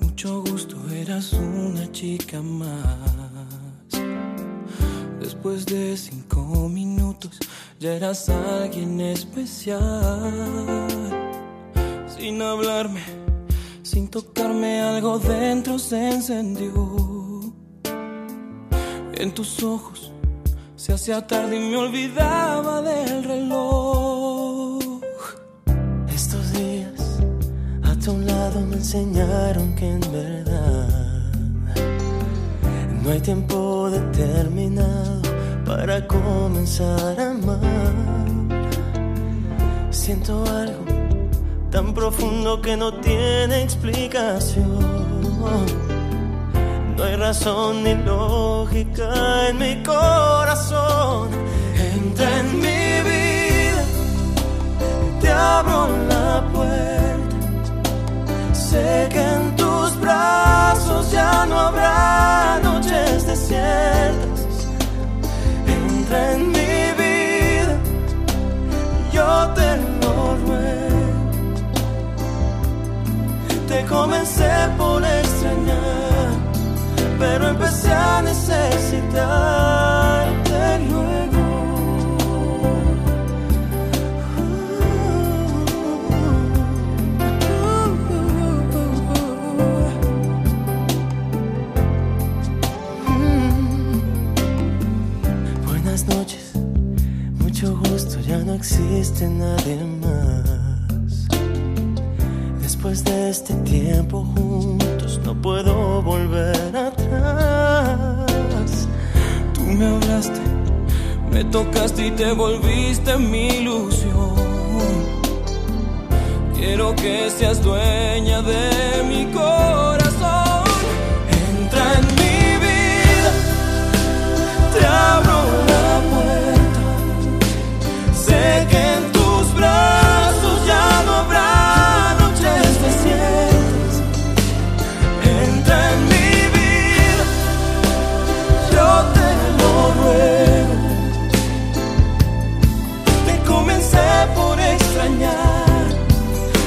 Mucho gusto, eras una chica más. Después de cinco minutos, ya eras alguien especial. Sin hablarme, sin tocarme, algo dentro se encendió. En tus ojos se hacía tarde y me olvidaba del reloj. Me enseñaron que en verdad no hay tiempo determinado para comenzar a amar. Siento algo tan profundo que no tiene explicación. No hay razón ni lógica en mi corazón. Comencé por extrañar pero empecé a necesitarte luego. Buenas noches, mucho gusto, ya no existe nadie más. Después de este tiempo juntos no puedo volver atrás. Tú me hablaste, me tocaste y te volviste mi ilusión. Quiero que seas dueña de mi corazón.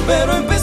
Pero empecé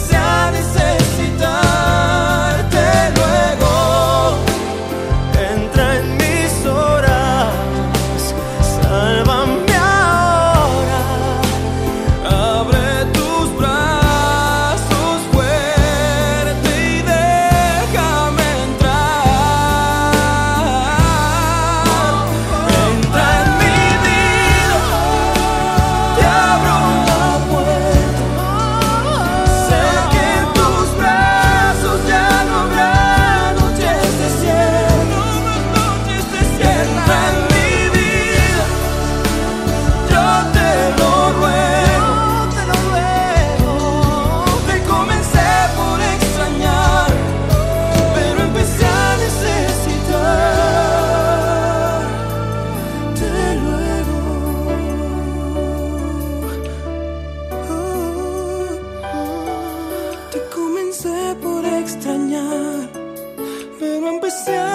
comencé